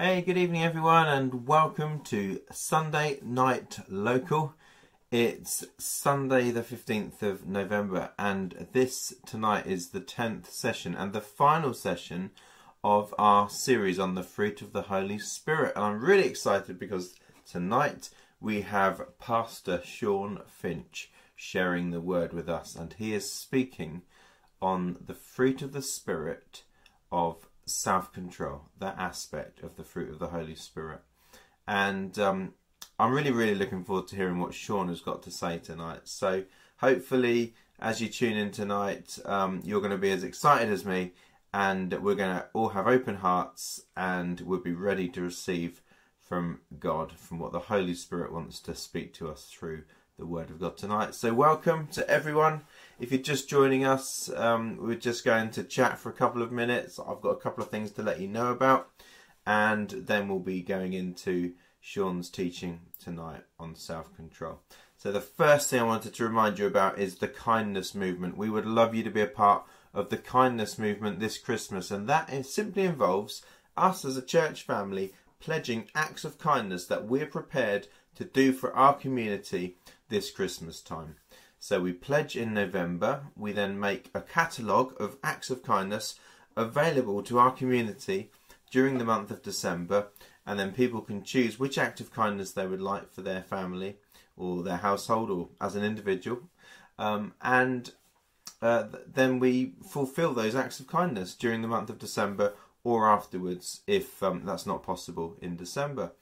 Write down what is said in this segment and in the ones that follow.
Hey, good evening, everyone, and welcome to Sunday Night Local. It's Sunday, the 15th of November, and this tonight is the 10th session and the final session of our series on the fruit of the Holy Spirit. And I'm really excited because tonight we have Pastor Sean Finch sharing the word with us, and he is speaking on the fruit of the Spirit of self control, that aspect of the fruit of the Holy Spirit. And um, I'm really, really looking forward to hearing what Sean has got to say tonight. So hopefully, as you tune in tonight, um, you're going to be as excited as me, and we're going to all have open hearts and we'll be ready to receive from God, from what the Holy Spirit wants to speak to us through the Word of God tonight. So, welcome to everyone. If you're just joining us, um, we're just going to chat for a couple of minutes. I've got a couple of things to let you know about, and then we'll be going into Sean's teaching tonight on self control. So, the first thing I wanted to remind you about is the kindness movement. We would love you to be a part of the kindness movement this Christmas, and that simply involves us as a church family pledging acts of kindness that we're prepared to do for our community this Christmas time. So we pledge in November. We then make a catalogue of acts of kindness available to our community during the month of December, and then people can choose which act of kindness they would like for their family or their household or as an individual. Um, and uh, then we fulfill those acts of kindness during the month of December or afterwards if um, that's not possible in December.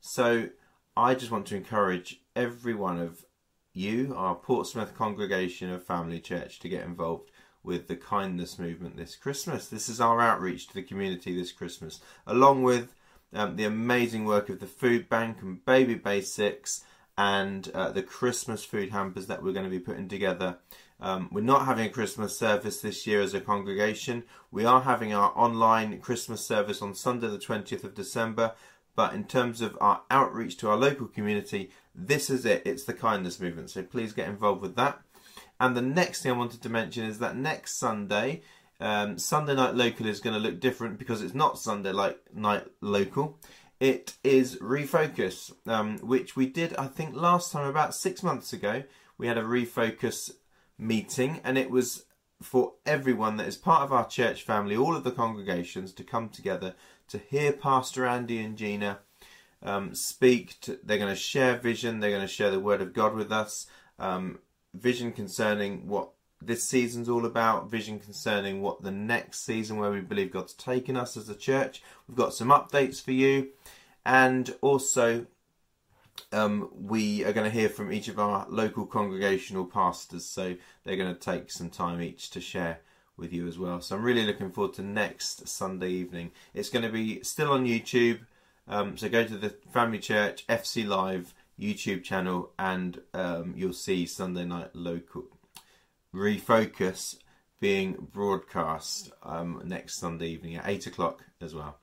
So I just want to encourage every one of you, our Portsmouth congregation of Family Church, to get involved with the kindness movement this Christmas. This is our outreach to the community this Christmas, along with um, the amazing work of the food bank and baby basics and uh, the Christmas food hampers that we're going to be putting together. Um, we're not having a Christmas service this year as a congregation. We are having our online Christmas service on Sunday, the 20th of December. But in terms of our outreach to our local community, this is it. It's the kindness movement. So please get involved with that. And the next thing I wanted to mention is that next Sunday, um, Sunday Night Local is going to look different because it's not Sunday like Night Local. It is Refocus, um, which we did, I think, last time about six months ago. We had a Refocus meeting, and it was for everyone that is part of our church family, all of the congregations, to come together to hear Pastor Andy and Gina um, speak. To, they're going to share vision. They're going to share the Word of God with us. Um, vision concerning what this season's all about. Vision concerning what the next season, where we believe God's taken us as a church. We've got some updates for you, and also um, we are going to hear from each of our local congregational pastors. So they're going to take some time each to share with you as well. So I'm really looking forward to next Sunday evening. It's going to be still on YouTube. Um, so go to the Family Church FC Live YouTube channel and um, you'll see Sunday Night Local Refocus being broadcast um, next Sunday evening at 8 o'clock as well.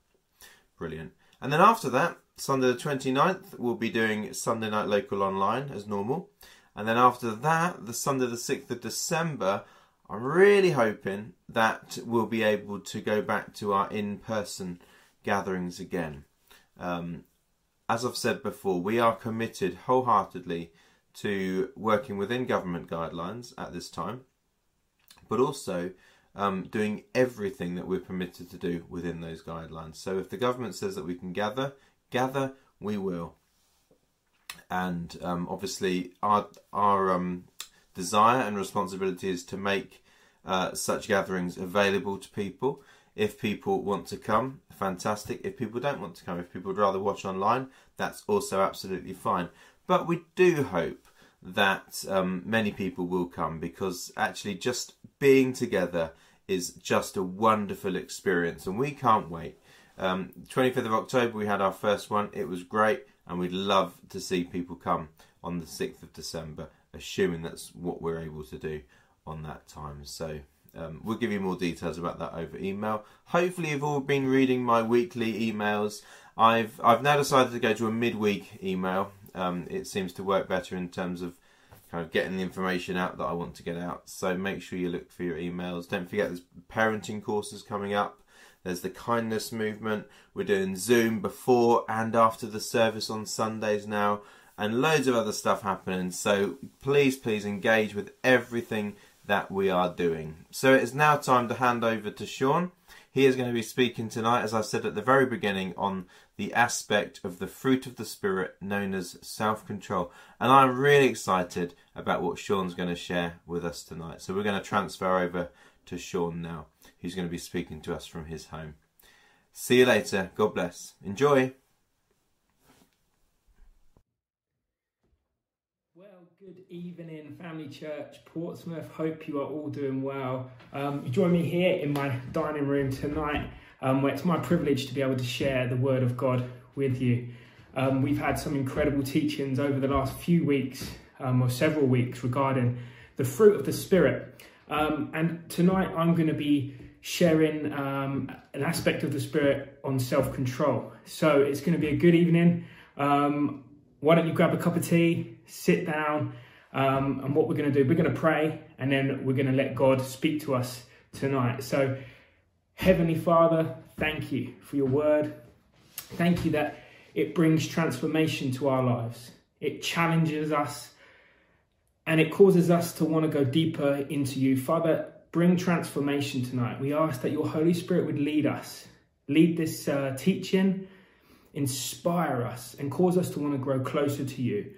Brilliant. And then after that, Sunday the 29th, we'll be doing Sunday Night Local online as normal. And then after that, the Sunday the 6th of December, I'm really hoping that we'll be able to go back to our in person gatherings again. Um, as I've said before, we are committed wholeheartedly to working within government guidelines at this time, but also um, doing everything that we're permitted to do within those guidelines. So if the government says that we can gather, gather, we will. And um, obviously, our our um, desire and responsibility is to make uh, such gatherings available to people. If people want to come, fantastic. If people don't want to come, if people would rather watch online, that's also absolutely fine. But we do hope that um, many people will come because actually just being together is just a wonderful experience and we can't wait. Um, 25th of October we had our first one. It was great and we'd love to see people come on the 6th of December assuming that's what we're able to do on that time. So um, we'll give you more details about that over email. Hopefully, you've all been reading my weekly emails. I've I've now decided to go to a midweek email. Um, it seems to work better in terms of kind of getting the information out that I want to get out. So make sure you look for your emails. Don't forget there's parenting courses coming up. There's the kindness movement. We're doing Zoom before and after the service on Sundays now, and loads of other stuff happening. So please, please engage with everything that we are doing. So it is now time to hand over to Sean. He is going to be speaking tonight, as I said at the very beginning, on the aspect of the fruit of the Spirit known as self control. And I'm really excited about what Sean's going to share with us tonight. So we're going to transfer over to Sean now, who's going to be speaking to us from his home. See you later. God bless. Enjoy. Good evening, Family Church Portsmouth. Hope you are all doing well. Um, you join me here in my dining room tonight, um, where it's my privilege to be able to share the Word of God with you. Um, we've had some incredible teachings over the last few weeks, um, or several weeks, regarding the fruit of the Spirit. Um, and tonight I'm going to be sharing um, an aspect of the Spirit on self control. So it's going to be a good evening why don't you grab a cup of tea, sit down, um, and what we're going to do, we're going to pray, and then we're going to let God speak to us tonight. So, Heavenly Father, thank you for your word. Thank you that it brings transformation to our lives. It challenges us and it causes us to want to go deeper into you. Father, bring transformation tonight. We ask that your Holy Spirit would lead us, lead this uh, teaching inspire us and cause us to want to grow closer to you.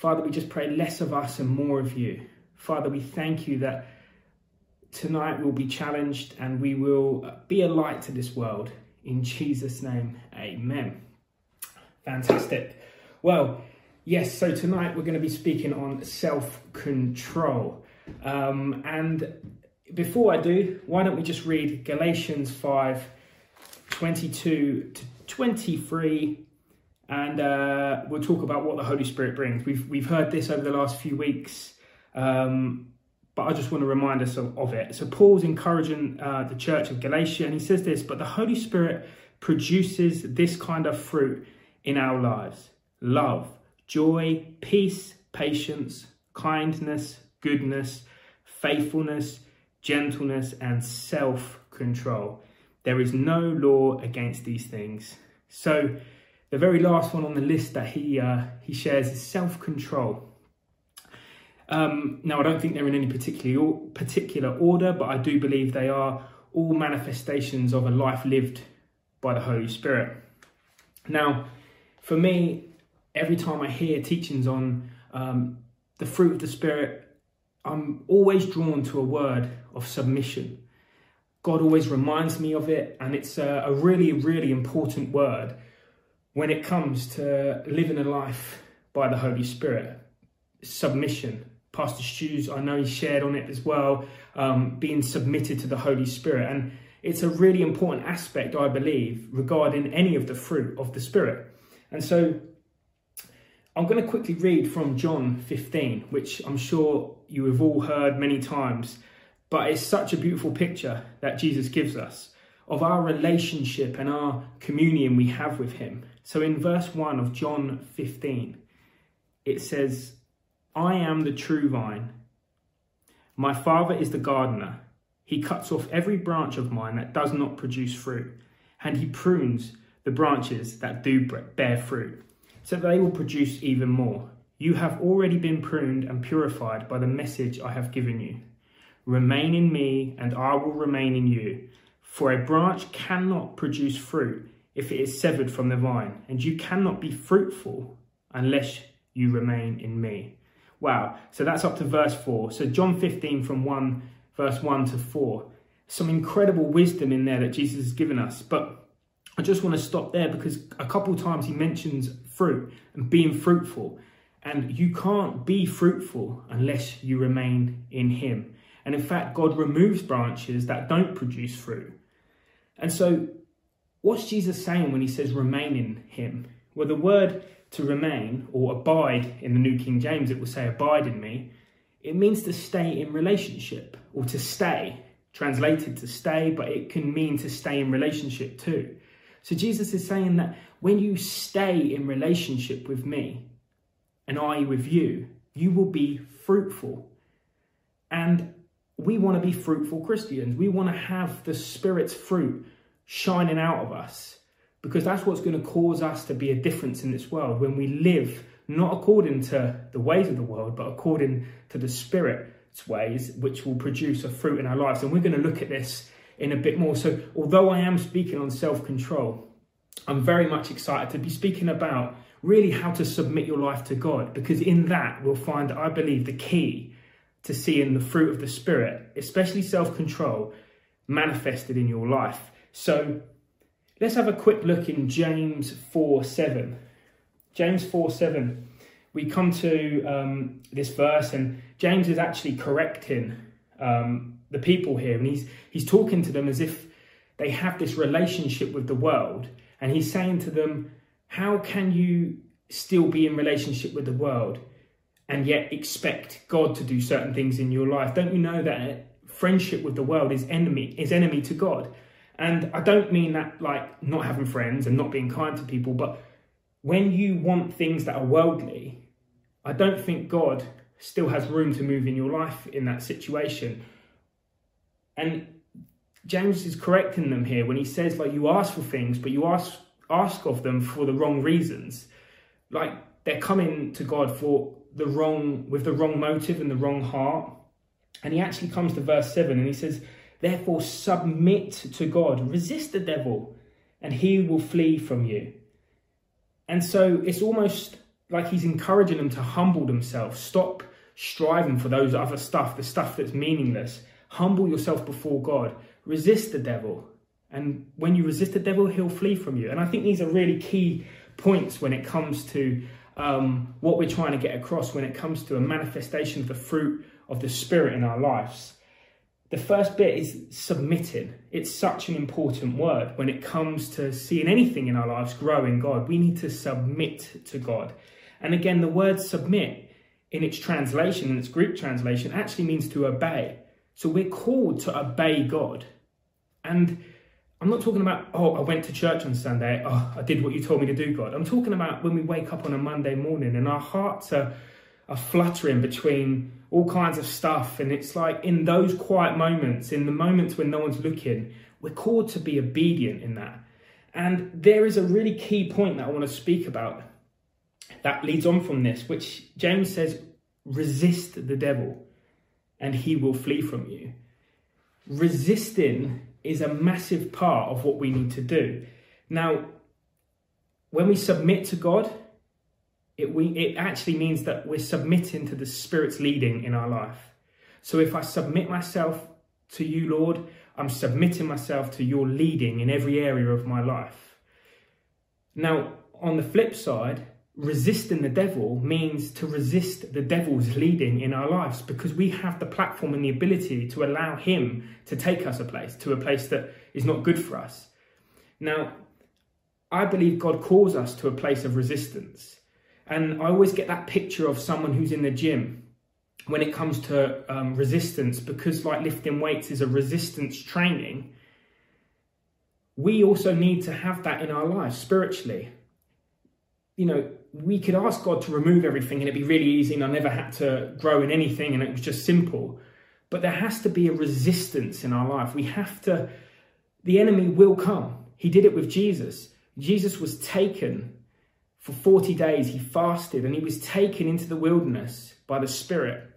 Father, we just pray less of us and more of you. Father, we thank you that tonight we'll be challenged and we will be a light to this world. In Jesus' name, amen. Fantastic. Well, yes, so tonight we're going to be speaking on self control. Um, and before I do, why don't we just read Galatians 5 22 to 23 and uh, we'll talk about what the Holy Spirit brings. We've, we've heard this over the last few weeks, um, but I just want to remind us of, of it. So, Paul's encouraging uh, the church of Galatia, and he says this But the Holy Spirit produces this kind of fruit in our lives love, joy, peace, patience, kindness, goodness, faithfulness, gentleness, and self control. There is no law against these things. So, the very last one on the list that he uh, he shares is self control. Um, now, I don't think they're in any particular particular order, but I do believe they are all manifestations of a life lived by the Holy Spirit. Now, for me, every time I hear teachings on um, the fruit of the Spirit, I'm always drawn to a word of submission. God always reminds me of it, and it's a, a really, really important word when it comes to living a life by the Holy Spirit. Submission. Pastor Stu's, I know he shared on it as well, um, being submitted to the Holy Spirit. And it's a really important aspect, I believe, regarding any of the fruit of the Spirit. And so I'm going to quickly read from John 15, which I'm sure you have all heard many times. But it's such a beautiful picture that Jesus gives us of our relationship and our communion we have with Him. So in verse 1 of John 15, it says, I am the true vine. My Father is the gardener. He cuts off every branch of mine that does not produce fruit, and He prunes the branches that do bear fruit, so that they will produce even more. You have already been pruned and purified by the message I have given you. Remain in me, and I will remain in you. For a branch cannot produce fruit if it is severed from the vine, and you cannot be fruitful unless you remain in me. Wow, so that's up to verse 4. So, John 15 from 1, verse 1 to 4. Some incredible wisdom in there that Jesus has given us. But I just want to stop there because a couple times he mentions fruit and being fruitful. And you can't be fruitful unless you remain in him. And in fact, God removes branches that don't produce fruit. And so, what's Jesus saying when he says remain in him? Well, the word to remain or abide in the New King James, it will say abide in me. It means to stay in relationship or to stay, translated to stay, but it can mean to stay in relationship too. So Jesus is saying that when you stay in relationship with me and I with you, you will be fruitful. And we want to be fruitful Christians. We want to have the Spirit's fruit shining out of us because that's what's going to cause us to be a difference in this world when we live not according to the ways of the world, but according to the Spirit's ways, which will produce a fruit in our lives. And we're going to look at this in a bit more. So, although I am speaking on self control, I'm very much excited to be speaking about really how to submit your life to God, because in that we'll find, I believe, the key to seeing the fruit of the Spirit, especially self control, manifested in your life. So, let's have a quick look in James 4 7. James 4 7. We come to um, this verse, and James is actually correcting um, the people here, and he's, he's talking to them as if they have this relationship with the world, and he's saying to them, How can you still be in relationship with the world and yet expect God to do certain things in your life? Don't you know that friendship with the world is enemy is enemy to God? And I don't mean that like not having friends and not being kind to people, but when you want things that are worldly, I don't think God still has room to move in your life in that situation. And James is correcting them here when he says, like, you ask for things, but you ask ask of them for the wrong reasons. Like they're coming to God for the wrong with the wrong motive and the wrong heart. And he actually comes to verse 7 and he says, Therefore submit to God, resist the devil, and he will flee from you. And so it's almost like he's encouraging them to humble themselves, stop striving for those other stuff, the stuff that's meaningless. Humble yourself before God, resist the devil. And when you resist the devil, he'll flee from you. And I think these are really key points when it comes to um, what we're trying to get across, when it comes to a manifestation of the fruit of the Spirit in our lives. The first bit is submitting. It's such an important word when it comes to seeing anything in our lives grow in God. We need to submit to God. And again, the word submit in its translation, in its Greek translation, actually means to obey. So we're called to obey God. And I'm not talking about, oh, I went to church on Sunday, oh, I did what you told me to do, God. I'm talking about when we wake up on a Monday morning and our hearts are, are fluttering between all kinds of stuff. And it's like in those quiet moments, in the moments when no one's looking, we're called to be obedient in that. And there is a really key point that I want to speak about that leads on from this, which James says, resist the devil and he will flee from you. Resisting is a massive part of what we need to do. Now, when we submit to God, it, we, it actually means that we're submitting to the Spirit's leading in our life. So if I submit myself to you, Lord, I'm submitting myself to your leading in every area of my life. Now, on the flip side, resisting the devil means to resist the devil's leading in our lives because we have the platform and the ability to allow him to take us a place, to a place that is not good for us. Now, I believe God calls us to a place of resistance. And I always get that picture of someone who's in the gym when it comes to um, resistance, because like lifting weights is a resistance training. We also need to have that in our lives spiritually. You know, we could ask God to remove everything and it'd be really easy and I never had to grow in anything and it was just simple. But there has to be a resistance in our life. We have to, the enemy will come. He did it with Jesus. Jesus was taken for 40 days he fasted and he was taken into the wilderness by the Spirit,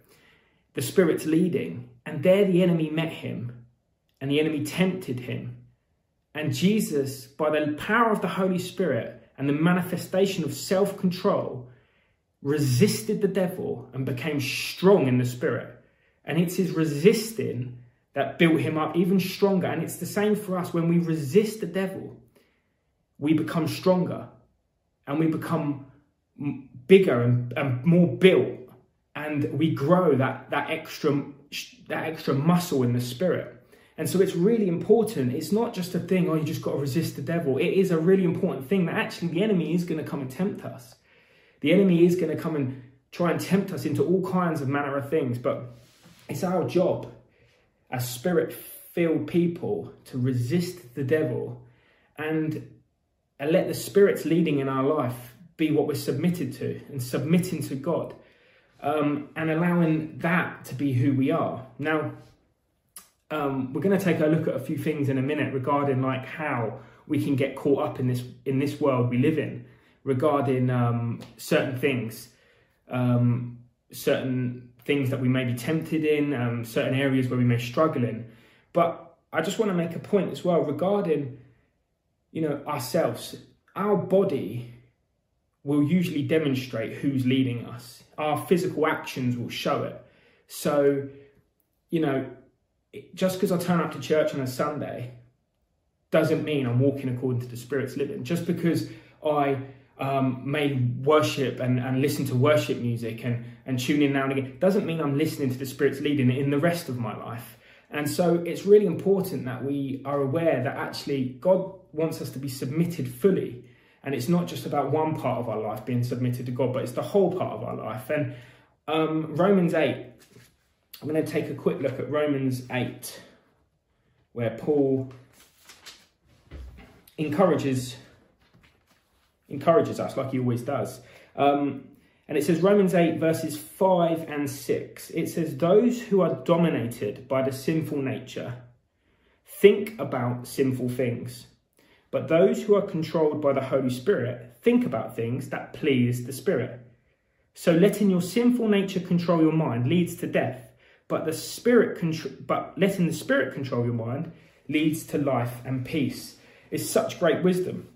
the Spirit's leading. And there the enemy met him and the enemy tempted him. And Jesus, by the power of the Holy Spirit and the manifestation of self control, resisted the devil and became strong in the Spirit. And it's his resisting that built him up even stronger. And it's the same for us when we resist the devil, we become stronger and we become bigger and, and more built and we grow that that extra that extra muscle in the spirit. And so it's really important. It's not just a thing oh you just got to resist the devil. It is a really important thing that actually the enemy is going to come and tempt us. The enemy is going to come and try and tempt us into all kinds of manner of things but it's our job as spirit filled people to resist the devil. And and let the Spirit's leading in our life be what we're submitted to and submitting to God um, and allowing that to be who we are. Now, um, we're going to take a look at a few things in a minute regarding like how we can get caught up in this in this world we live in regarding um, certain things, um, certain things that we may be tempted in, um, certain areas where we may struggle in. But I just want to make a point as well regarding, you know, ourselves. Our body will usually demonstrate who's leading us. Our physical actions will show it. So, you know, just because I turn up to church on a Sunday doesn't mean I'm walking according to the Spirit's living. Just because I um, may worship and, and listen to worship music and, and tune in now and again doesn't mean I'm listening to the Spirit's leading in the rest of my life. And so it's really important that we are aware that actually God wants us to be submitted fully. And it's not just about one part of our life being submitted to God, but it's the whole part of our life. And um, Romans 8, I'm going to take a quick look at Romans 8, where Paul encourages encourages us like he always does. Um, and it says Romans 8, verses 5 and 6. It says, Those who are dominated by the sinful nature think about sinful things, but those who are controlled by the Holy Spirit think about things that please the Spirit. So letting your sinful nature control your mind leads to death, but the spirit but letting the spirit control your mind leads to life and peace. It's such great wisdom.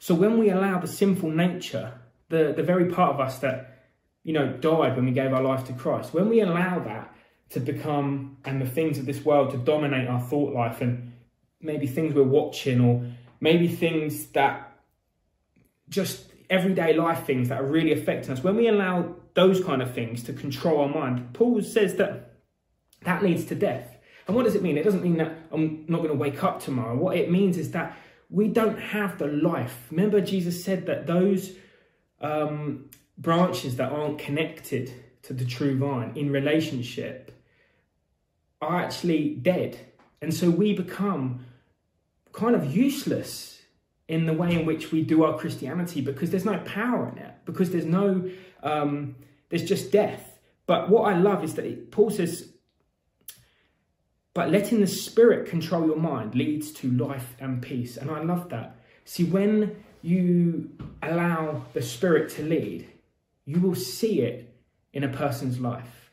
So when we allow the sinful nature, the, the very part of us that, you know, died when we gave our life to Christ, when we allow that to become and the things of this world to dominate our thought life and maybe things we're watching or maybe things that just everyday life things that are really affecting us, when we allow those kind of things to control our mind, Paul says that that leads to death. And what does it mean? It doesn't mean that I'm not going to wake up tomorrow. What it means is that we don't have the life. Remember, Jesus said that those um, branches that aren't connected to the true vine in relationship are actually dead. And so we become kind of useless in the way in which we do our Christianity because there's no power in it, because there's no, um, there's just death. But what I love is that it, Paul says, but letting the Spirit control your mind leads to life and peace. And I love that. See, when you allow the Spirit to lead, you will see it in a person's life.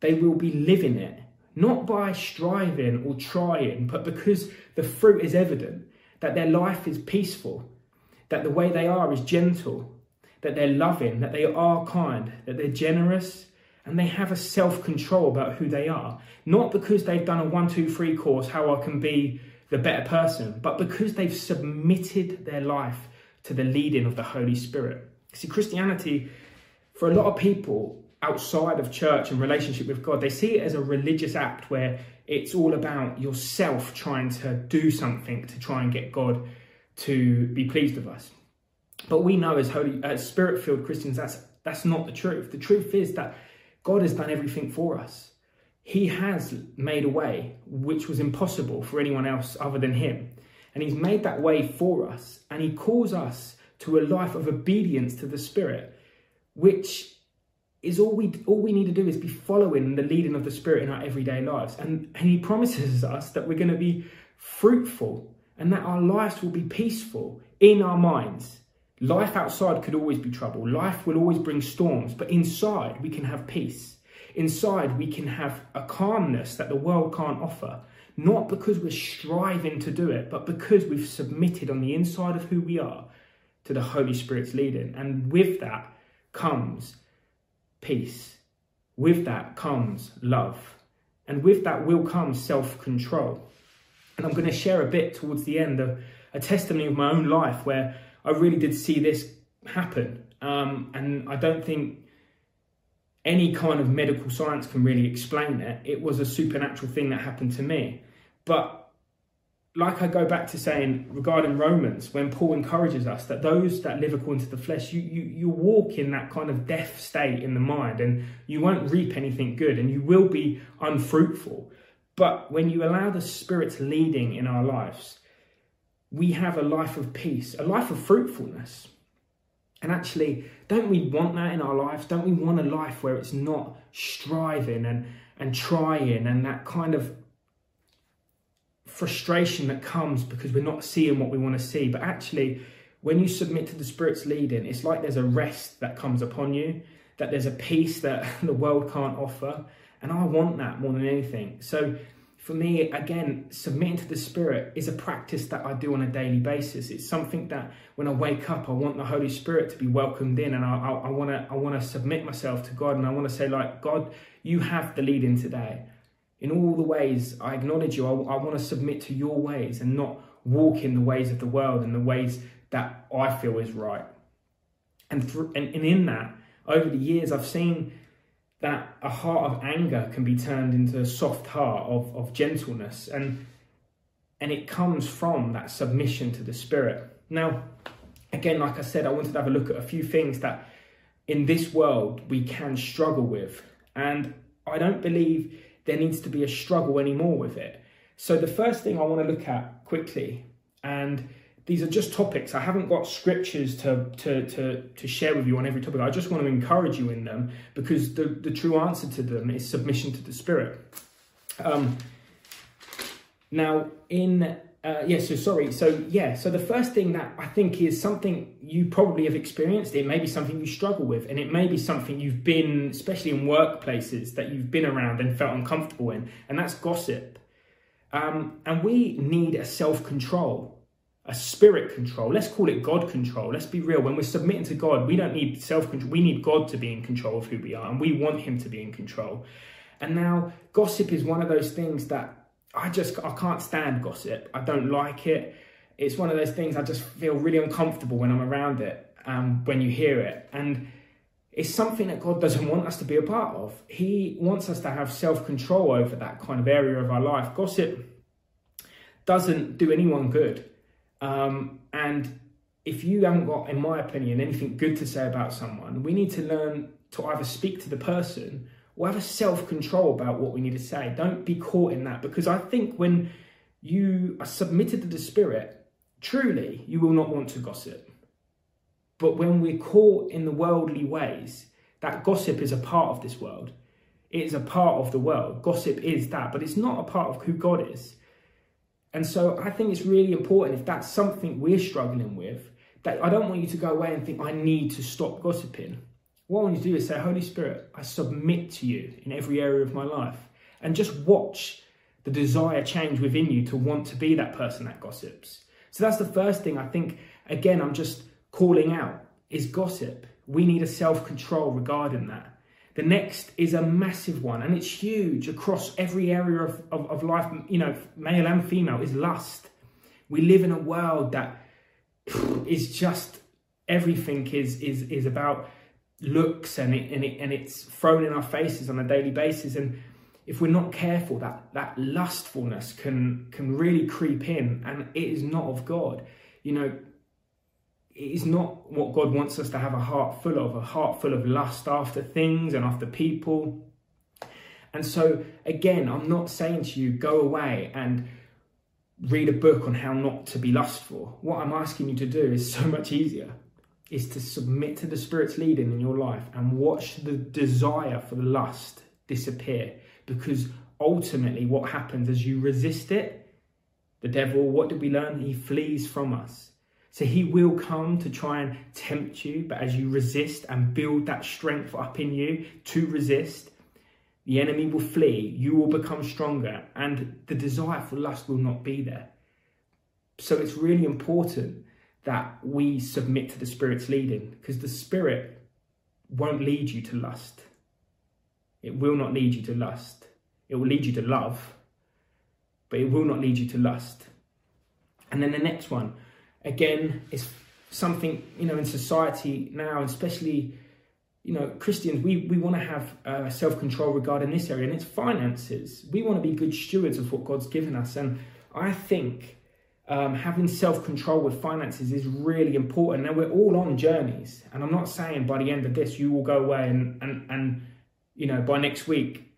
They will be living it, not by striving or trying, but because the fruit is evident that their life is peaceful, that the way they are is gentle, that they're loving, that they are kind, that they're generous, and they have a self control about who they are. Not because they've done a one, two, three course, how I can be the better person, but because they've submitted their life to the leading of the Holy Spirit. See, Christianity, for a lot of people outside of church and relationship with God, they see it as a religious act where it's all about yourself trying to do something to try and get God to be pleased with us. But we know as holy, as spirit-filled Christians, that's that's not the truth. The truth is that God has done everything for us. He has made a way which was impossible for anyone else other than Him. And He's made that way for us. And He calls us to a life of obedience to the Spirit, which is all we all we need to do is be following the leading of the Spirit in our everyday lives. And, and He promises us that we're going to be fruitful and that our lives will be peaceful in our minds Life outside could always be trouble. Life will always bring storms, but inside we can have peace. Inside we can have a calmness that the world can't offer. Not because we're striving to do it, but because we've submitted on the inside of who we are to the Holy Spirit's leading. And with that comes peace. With that comes love. And with that will come self control. And I'm going to share a bit towards the end of a testimony of my own life where I really did see this happen. Um, and I don't think any kind of medical science can really explain it. It was a supernatural thing that happened to me. But like I go back to saying regarding Romans, when Paul encourages us that those that live according to the flesh, you, you, you walk in that kind of death state in the mind and you won't reap anything good and you will be unfruitful. But when you allow the Spirit's leading in our lives, we have a life of peace, a life of fruitfulness. And actually, don't we want that in our lives? Don't we want a life where it's not striving and, and trying and that kind of frustration that comes because we're not seeing what we want to see. But actually, when you submit to the Spirit's leading, it's like there's a rest that comes upon you, that there's a peace that the world can't offer. And I want that more than anything. So for me, again, submitting to the Spirit is a practice that I do on a daily basis. It's something that when I wake up, I want the Holy Spirit to be welcomed in, and I, I, I want to I want to submit myself to God, and I want to say like, God, you have the leading today. In all the ways I acknowledge you, I, I want to submit to your ways and not walk in the ways of the world and the ways that I feel is right. And, and, and in that, over the years, I've seen that a heart of anger can be turned into a soft heart of, of gentleness and and it comes from that submission to the spirit. Now again like i said i wanted to have a look at a few things that in this world we can struggle with and i don't believe there needs to be a struggle anymore with it. So the first thing i want to look at quickly and these are just topics. I haven't got scriptures to, to, to, to share with you on every topic. I just want to encourage you in them because the, the true answer to them is submission to the Spirit. Um, now, in, uh, yeah, so sorry. So, yeah, so the first thing that I think is something you probably have experienced, it may be something you struggle with, and it may be something you've been, especially in workplaces, that you've been around and felt uncomfortable in, and that's gossip. Um, and we need a self control a spirit control. Let's call it God control. Let's be real. When we're submitting to God, we don't need self control. We need God to be in control of who we are, and we want Him to be in control. And now, gossip is one of those things that I just I can't stand gossip. I don't like it. It's one of those things I just feel really uncomfortable when I'm around it. Um, when you hear it, and it's something that God doesn't want us to be a part of. He wants us to have self control over that kind of area of our life. Gossip doesn't do anyone good. Um, and if you haven't got, in my opinion, anything good to say about someone, we need to learn to either speak to the person or have a self control about what we need to say. Don't be caught in that because I think when you are submitted to the Spirit, truly, you will not want to gossip. But when we're caught in the worldly ways, that gossip is a part of this world. It is a part of the world. Gossip is that, but it's not a part of who God is. And so I think it's really important if that's something we're struggling with, that I don't want you to go away and think, I need to stop gossiping. What I want you to do is say, Holy Spirit, I submit to you in every area of my life. And just watch the desire change within you to want to be that person that gossips. So that's the first thing I think, again, I'm just calling out is gossip. We need a self control regarding that. The next is a massive one, and it's huge across every area of, of, of, life, you know, male and female, is lust. We live in a world that is just everything is is is about looks and it, and it and it's thrown in our faces on a daily basis. And if we're not careful, that that lustfulness can can really creep in, and it is not of God. You know, it is not what God wants us to have a heart full of, a heart full of lust after things and after people. And so, again, I'm not saying to you, go away and read a book on how not to be lustful. What I'm asking you to do is so much easier is to submit to the Spirit's leading in your life and watch the desire for the lust disappear. Because ultimately, what happens as you resist it, the devil, what did we learn? He flees from us. So he will come to try and tempt you, but as you resist and build that strength up in you to resist, the enemy will flee, you will become stronger, and the desire for lust will not be there. So it's really important that we submit to the Spirit's leading because the Spirit won't lead you to lust. It will not lead you to lust. It will lead you to love, but it will not lead you to lust. And then the next one, again, it's something, you know, in society now, especially, you know, Christians, we, we want to have uh, self control regarding this area, and it's finances. We want to be good stewards of what God's given us. And I think um, having self control with finances is really important. Now, we're all on journeys, and I'm not saying by the end of this, you will go away and, and, and you know, by next week,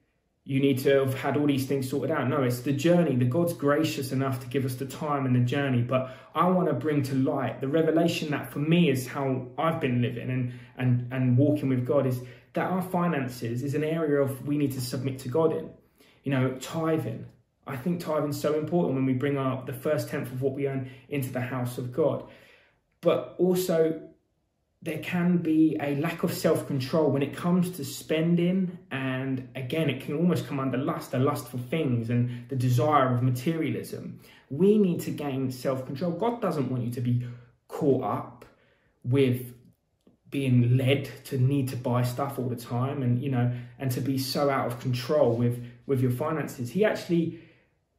you need to have had all these things sorted out. No, it's the journey. The God's gracious enough to give us the time and the journey. But I want to bring to light the revelation that for me is how I've been living and and and walking with God is that our finances is an area of we need to submit to God in. You know, tithing. I think tithing is so important when we bring our the first tenth of what we earn into the house of God. But also there can be a lack of self-control when it comes to spending and again it can almost come under lust the lust for things and the desire of materialism. We need to gain self-control. God doesn't want you to be caught up with being led to need to buy stuff all the time and you know and to be so out of control with with your finances. He actually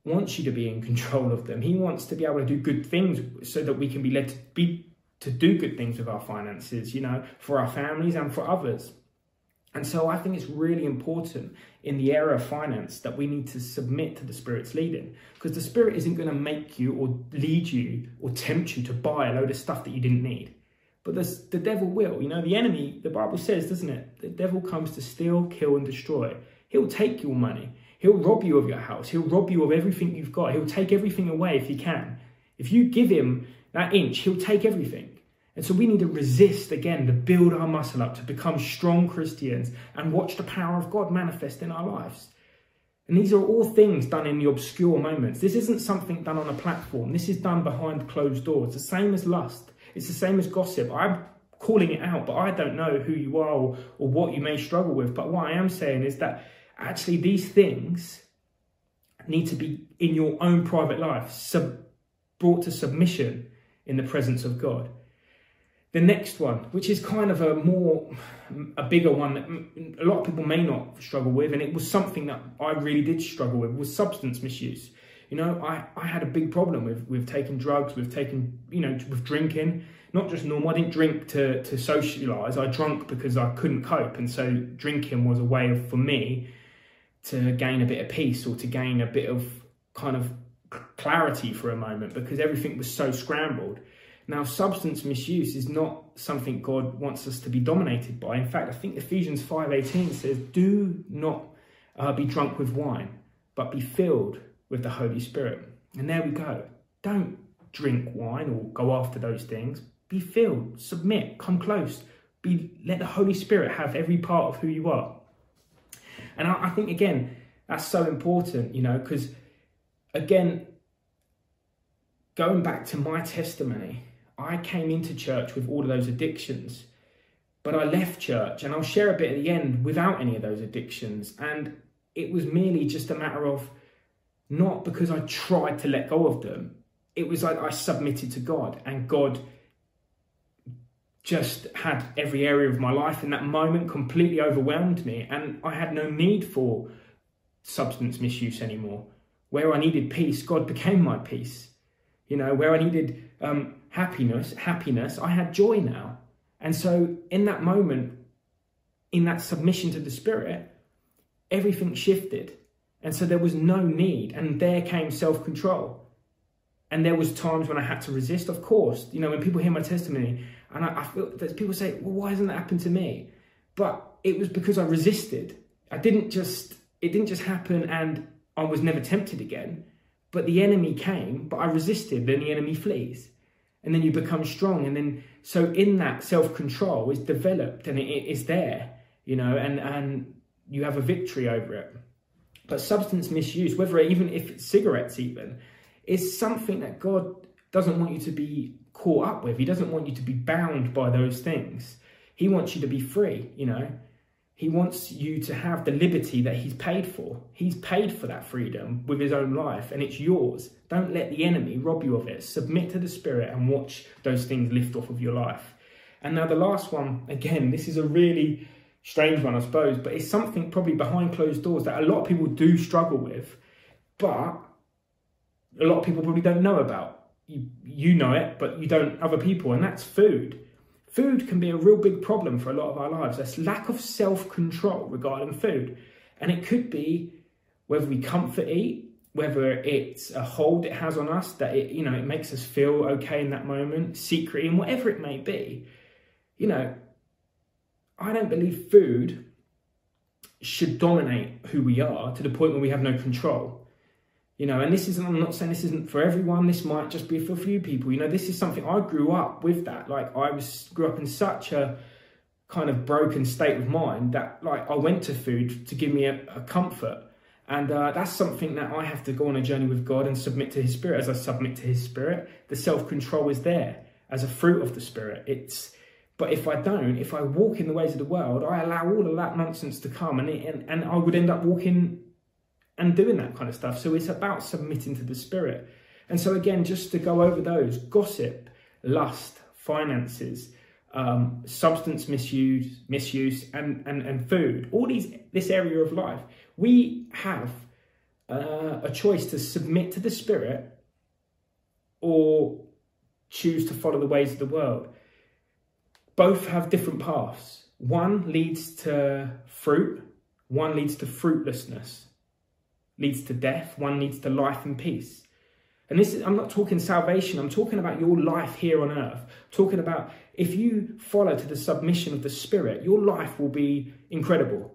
wants you to be in control of them. He wants to be able to do good things so that we can be led to be to do good things with our finances, you know, for our families and for others. And so I think it's really important in the area of finance that we need to submit to the Spirit's leading because the Spirit isn't going to make you or lead you or tempt you to buy a load of stuff that you didn't need. But the devil will. You know, the enemy, the Bible says, doesn't it? The devil comes to steal, kill, and destroy. He'll take your money. He'll rob you of your house. He'll rob you of everything you've got. He'll take everything away if he can. If you give him that inch, he'll take everything. And so we need to resist again to build our muscle up, to become strong Christians and watch the power of God manifest in our lives. And these are all things done in the obscure moments. This isn't something done on a platform. This is done behind closed doors. It's The same as lust. It's the same as gossip. I'm calling it out, but I don't know who you are or, or what you may struggle with. But what I am saying is that actually these things need to be in your own private life, sub- brought to submission in the presence of God. The next one, which is kind of a more, a bigger one that a lot of people may not struggle with, and it was something that I really did struggle with, was substance misuse. You know, I, I had a big problem with, with taking drugs, with taking, you know, with drinking, not just normal. I didn't drink to, to socialize. I drank because I couldn't cope. And so drinking was a way of, for me to gain a bit of peace or to gain a bit of kind of clarity for a moment because everything was so scrambled. Now, substance misuse is not something God wants us to be dominated by. In fact, I think Ephesians 5:18 says, "Do not uh, be drunk with wine, but be filled with the Holy Spirit." And there we go. Don't drink wine or go after those things. Be filled, submit, come close. Be let the Holy Spirit have every part of who you are. And I, I think again, that's so important, you know, because again, going back to my testimony, I came into church with all of those addictions, but I left church, and I'll share a bit at the end without any of those addictions. And it was merely just a matter of not because I tried to let go of them, it was like I submitted to God, and God just had every area of my life in that moment completely overwhelmed me, and I had no need for substance misuse anymore. Where I needed peace, God became my peace. You know, where I needed um, happiness, happiness, I had joy now. And so in that moment, in that submission to the Spirit, everything shifted. And so there was no need. And there came self-control. And there was times when I had to resist, of course. You know, when people hear my testimony, and I, I feel that people say, well, why hasn't that happened to me? But it was because I resisted. I didn't just, it didn't just happen and I was never tempted again. But the enemy came, but I resisted, then the enemy flees and then you become strong and then so in that self-control is developed and it is there you know and and you have a victory over it. But substance misuse whether even if it's cigarettes even is something that god doesn't want you to be caught up with. He doesn't want you to be bound by those things. He wants you to be free you know he wants you to have the liberty that he's paid for. He's paid for that freedom with his own life and it's yours. Don't let the enemy rob you of it. Submit to the Spirit and watch those things lift off of your life. And now the last one, again, this is a really strange one, I suppose, but it's something probably behind closed doors that a lot of people do struggle with, but a lot of people probably don't know about. You, you know it, but you don't other people, and that's food. Food can be a real big problem for a lot of our lives. There's lack of self control regarding food. And it could be whether we comfort eat, whether it's a hold it has on us that it, you know, it makes us feel okay in that moment, secret and whatever it may be. You know, I don't believe food should dominate who we are to the point where we have no control. You know, and this isn't, I'm not saying this isn't for everyone, this might just be for a few people. You know, this is something I grew up with that. Like, I was grew up in such a kind of broken state of mind that, like, I went to food to give me a, a comfort. And uh, that's something that I have to go on a journey with God and submit to His Spirit. As I submit to His Spirit, the self control is there as a fruit of the Spirit. It's but if I don't, if I walk in the ways of the world, I allow all of that nonsense to come, and and, and I would end up walking and doing that kind of stuff. So it's about submitting to the Spirit. And so again, just to go over those: gossip, lust, finances, um, substance misuse, misuse, and, and and food. All these this area of life, we have uh, a choice to submit to the Spirit or choose to follow the ways of the world. Both have different paths. One leads to fruit, one leads to fruitlessness, leads to death, one leads to life and peace. And this is, I'm not talking salvation, I'm talking about your life here on earth. I'm talking about if you follow to the submission of the Spirit, your life will be incredible.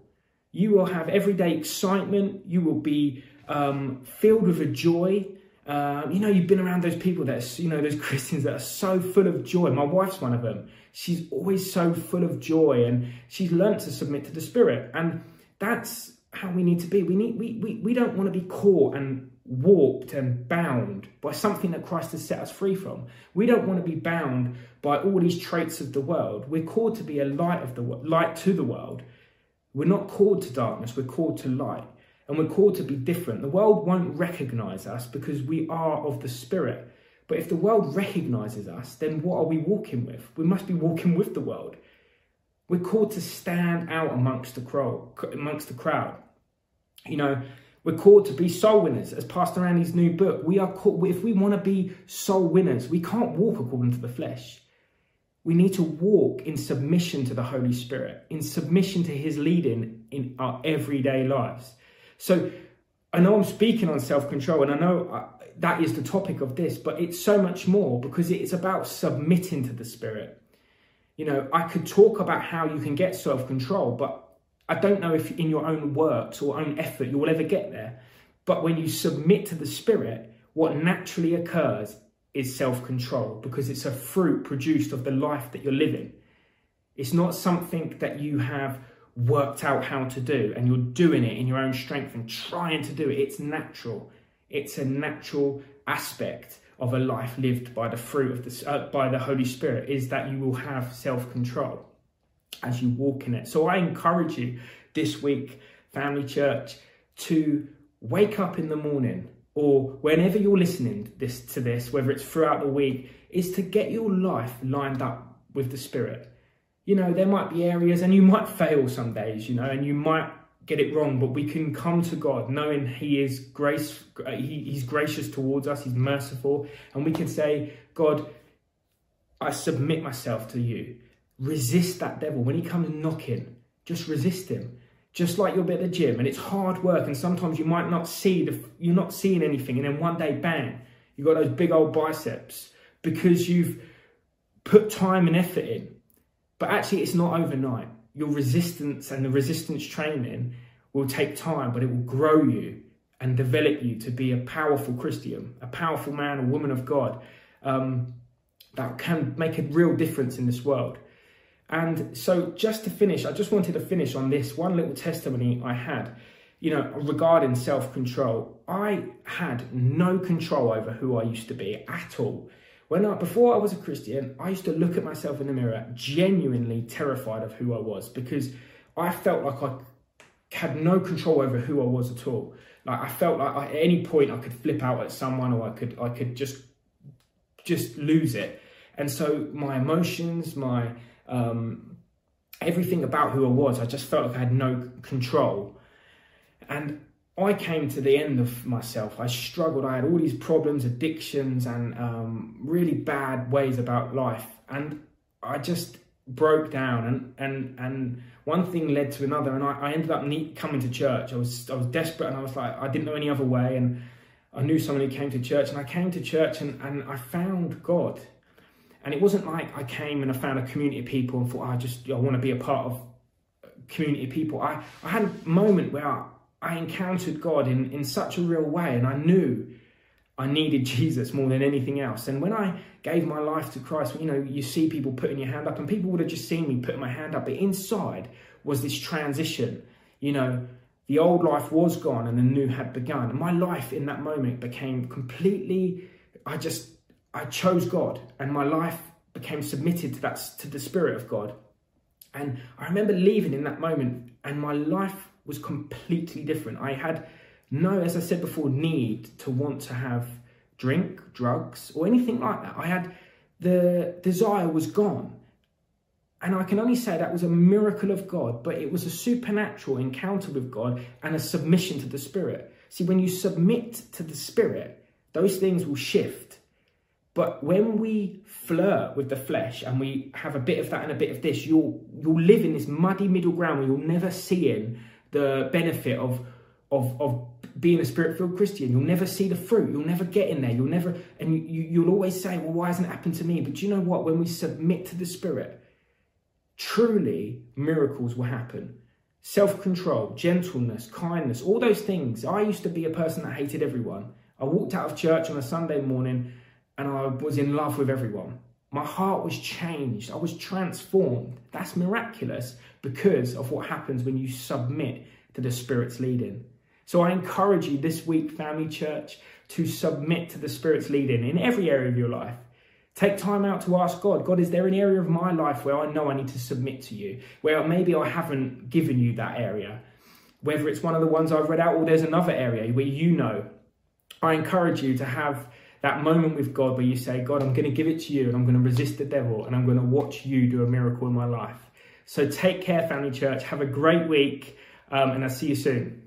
You will have everyday excitement, you will be um, filled with a joy. Uh, you know, you've been around those people that, are, you know, those Christians that are so full of joy. My wife's one of them. She's always so full of joy and she's learned to submit to the Spirit. And that's how we need to be. We need we, we, we don't want to be caught and warped and bound by something that Christ has set us free from. We don't want to be bound by all these traits of the world. We're called to be a light of the light to the world. We're not called to darkness, we're called to light. And we're called to be different. The world won't recognize us because we are of the spirit. But if the world recognizes us, then what are we walking with? We must be walking with the world. We're called to stand out amongst the crowd, amongst the crowd. You know, we're called to be soul winners, as Pastor Andy's new book. We are called, if we want to be soul winners, we can't walk according to the flesh. We need to walk in submission to the Holy Spirit, in submission to His leading in our everyday lives. So I know I'm speaking on self control, and I know uh, that is the topic of this, but it's so much more because it's about submitting to the Spirit. You know, I could talk about how you can get self control, but I don't know if in your own works or own effort you will ever get there. But when you submit to the Spirit, what naturally occurs is self control because it's a fruit produced of the life that you're living. It's not something that you have worked out how to do and you're doing it in your own strength and trying to do it. It's natural. It's a natural aspect of a life lived by the fruit of the uh, by the Holy Spirit is that you will have self control as you walk in it. So I encourage you this week, family church, to wake up in the morning or whenever you're listening this to this, whether it's throughout the week, is to get your life lined up with the Spirit. You know, there might be areas and you might fail some days, you know, and you might get it wrong, but we can come to God knowing He is grace, uh, he, He's gracious towards us, He's merciful, and we can say, God, I submit myself to you resist that devil. When he comes knocking, just resist him. Just like you'll be at the gym and it's hard work and sometimes you might not see the you're not seeing anything and then one day bang, you've got those big old biceps because you've put time and effort in. But actually it's not overnight. Your resistance and the resistance training will take time, but it will grow you and develop you to be a powerful Christian, a powerful man or woman of God um, that can make a real difference in this world. And so, just to finish, I just wanted to finish on this one little testimony I had, you know, regarding self control. I had no control over who I used to be at all. When I, before I was a Christian, I used to look at myself in the mirror, genuinely terrified of who I was because I felt like I had no control over who I was at all. Like I felt like I, at any point I could flip out at someone, or I could I could just just lose it. And so my emotions, my um, everything about who I was, I just felt like I had no control. And I came to the end of myself. I struggled. I had all these problems, addictions, and um, really bad ways about life. And I just broke down. And and and one thing led to another. And I, I ended up coming to church. I was I was desperate, and I was like I didn't know any other way. And I knew someone who came to church, and I came to church, and and I found God. And it wasn't like I came and I found a community of people and thought, I just I want to be a part of community of people. I, I had a moment where I, I encountered God in, in such a real way and I knew I needed Jesus more than anything else. And when I gave my life to Christ, you know, you see people putting your hand up, and people would have just seen me putting my hand up, but inside was this transition. You know, the old life was gone and the new had begun. And my life in that moment became completely, I just, I chose God and my life became submitted to that, to the Spirit of God. And I remember leaving in that moment and my life was completely different. I had no, as I said before, need to want to have drink, drugs, or anything like that. I had the desire was gone. And I can only say that was a miracle of God, but it was a supernatural encounter with God and a submission to the Spirit. See, when you submit to the Spirit, those things will shift. But when we flirt with the flesh and we have a bit of that and a bit of this, you'll you'll live in this muddy middle ground where you'll never see in the benefit of of of being a spirit-filled Christian. You'll never see the fruit. You'll never get in there. You'll never, and you, you, will always say, well, why hasn't it happened to me? But you know what? When we submit to the Spirit, truly miracles will happen. Self control, gentleness, kindness, all those things. I used to be a person that hated everyone. I walked out of church on a Sunday morning and I was in love with everyone. My heart was changed. I was transformed. That's miraculous because of what happens when you submit to the Spirit's leading. So I encourage you this week, family church, to submit to the Spirit's leading in every area of your life. Take time out to ask God, God, is there an area of my life where I know I need to submit to you? Where maybe I haven't given you that area? Whether it's one of the ones I've read out or there's another area where you know. I encourage you to have that moment with God where you say, God, I'm going to give it to you and I'm going to resist the devil and I'm going to watch you do a miracle in my life. So take care, family church. Have a great week um, and I'll see you soon.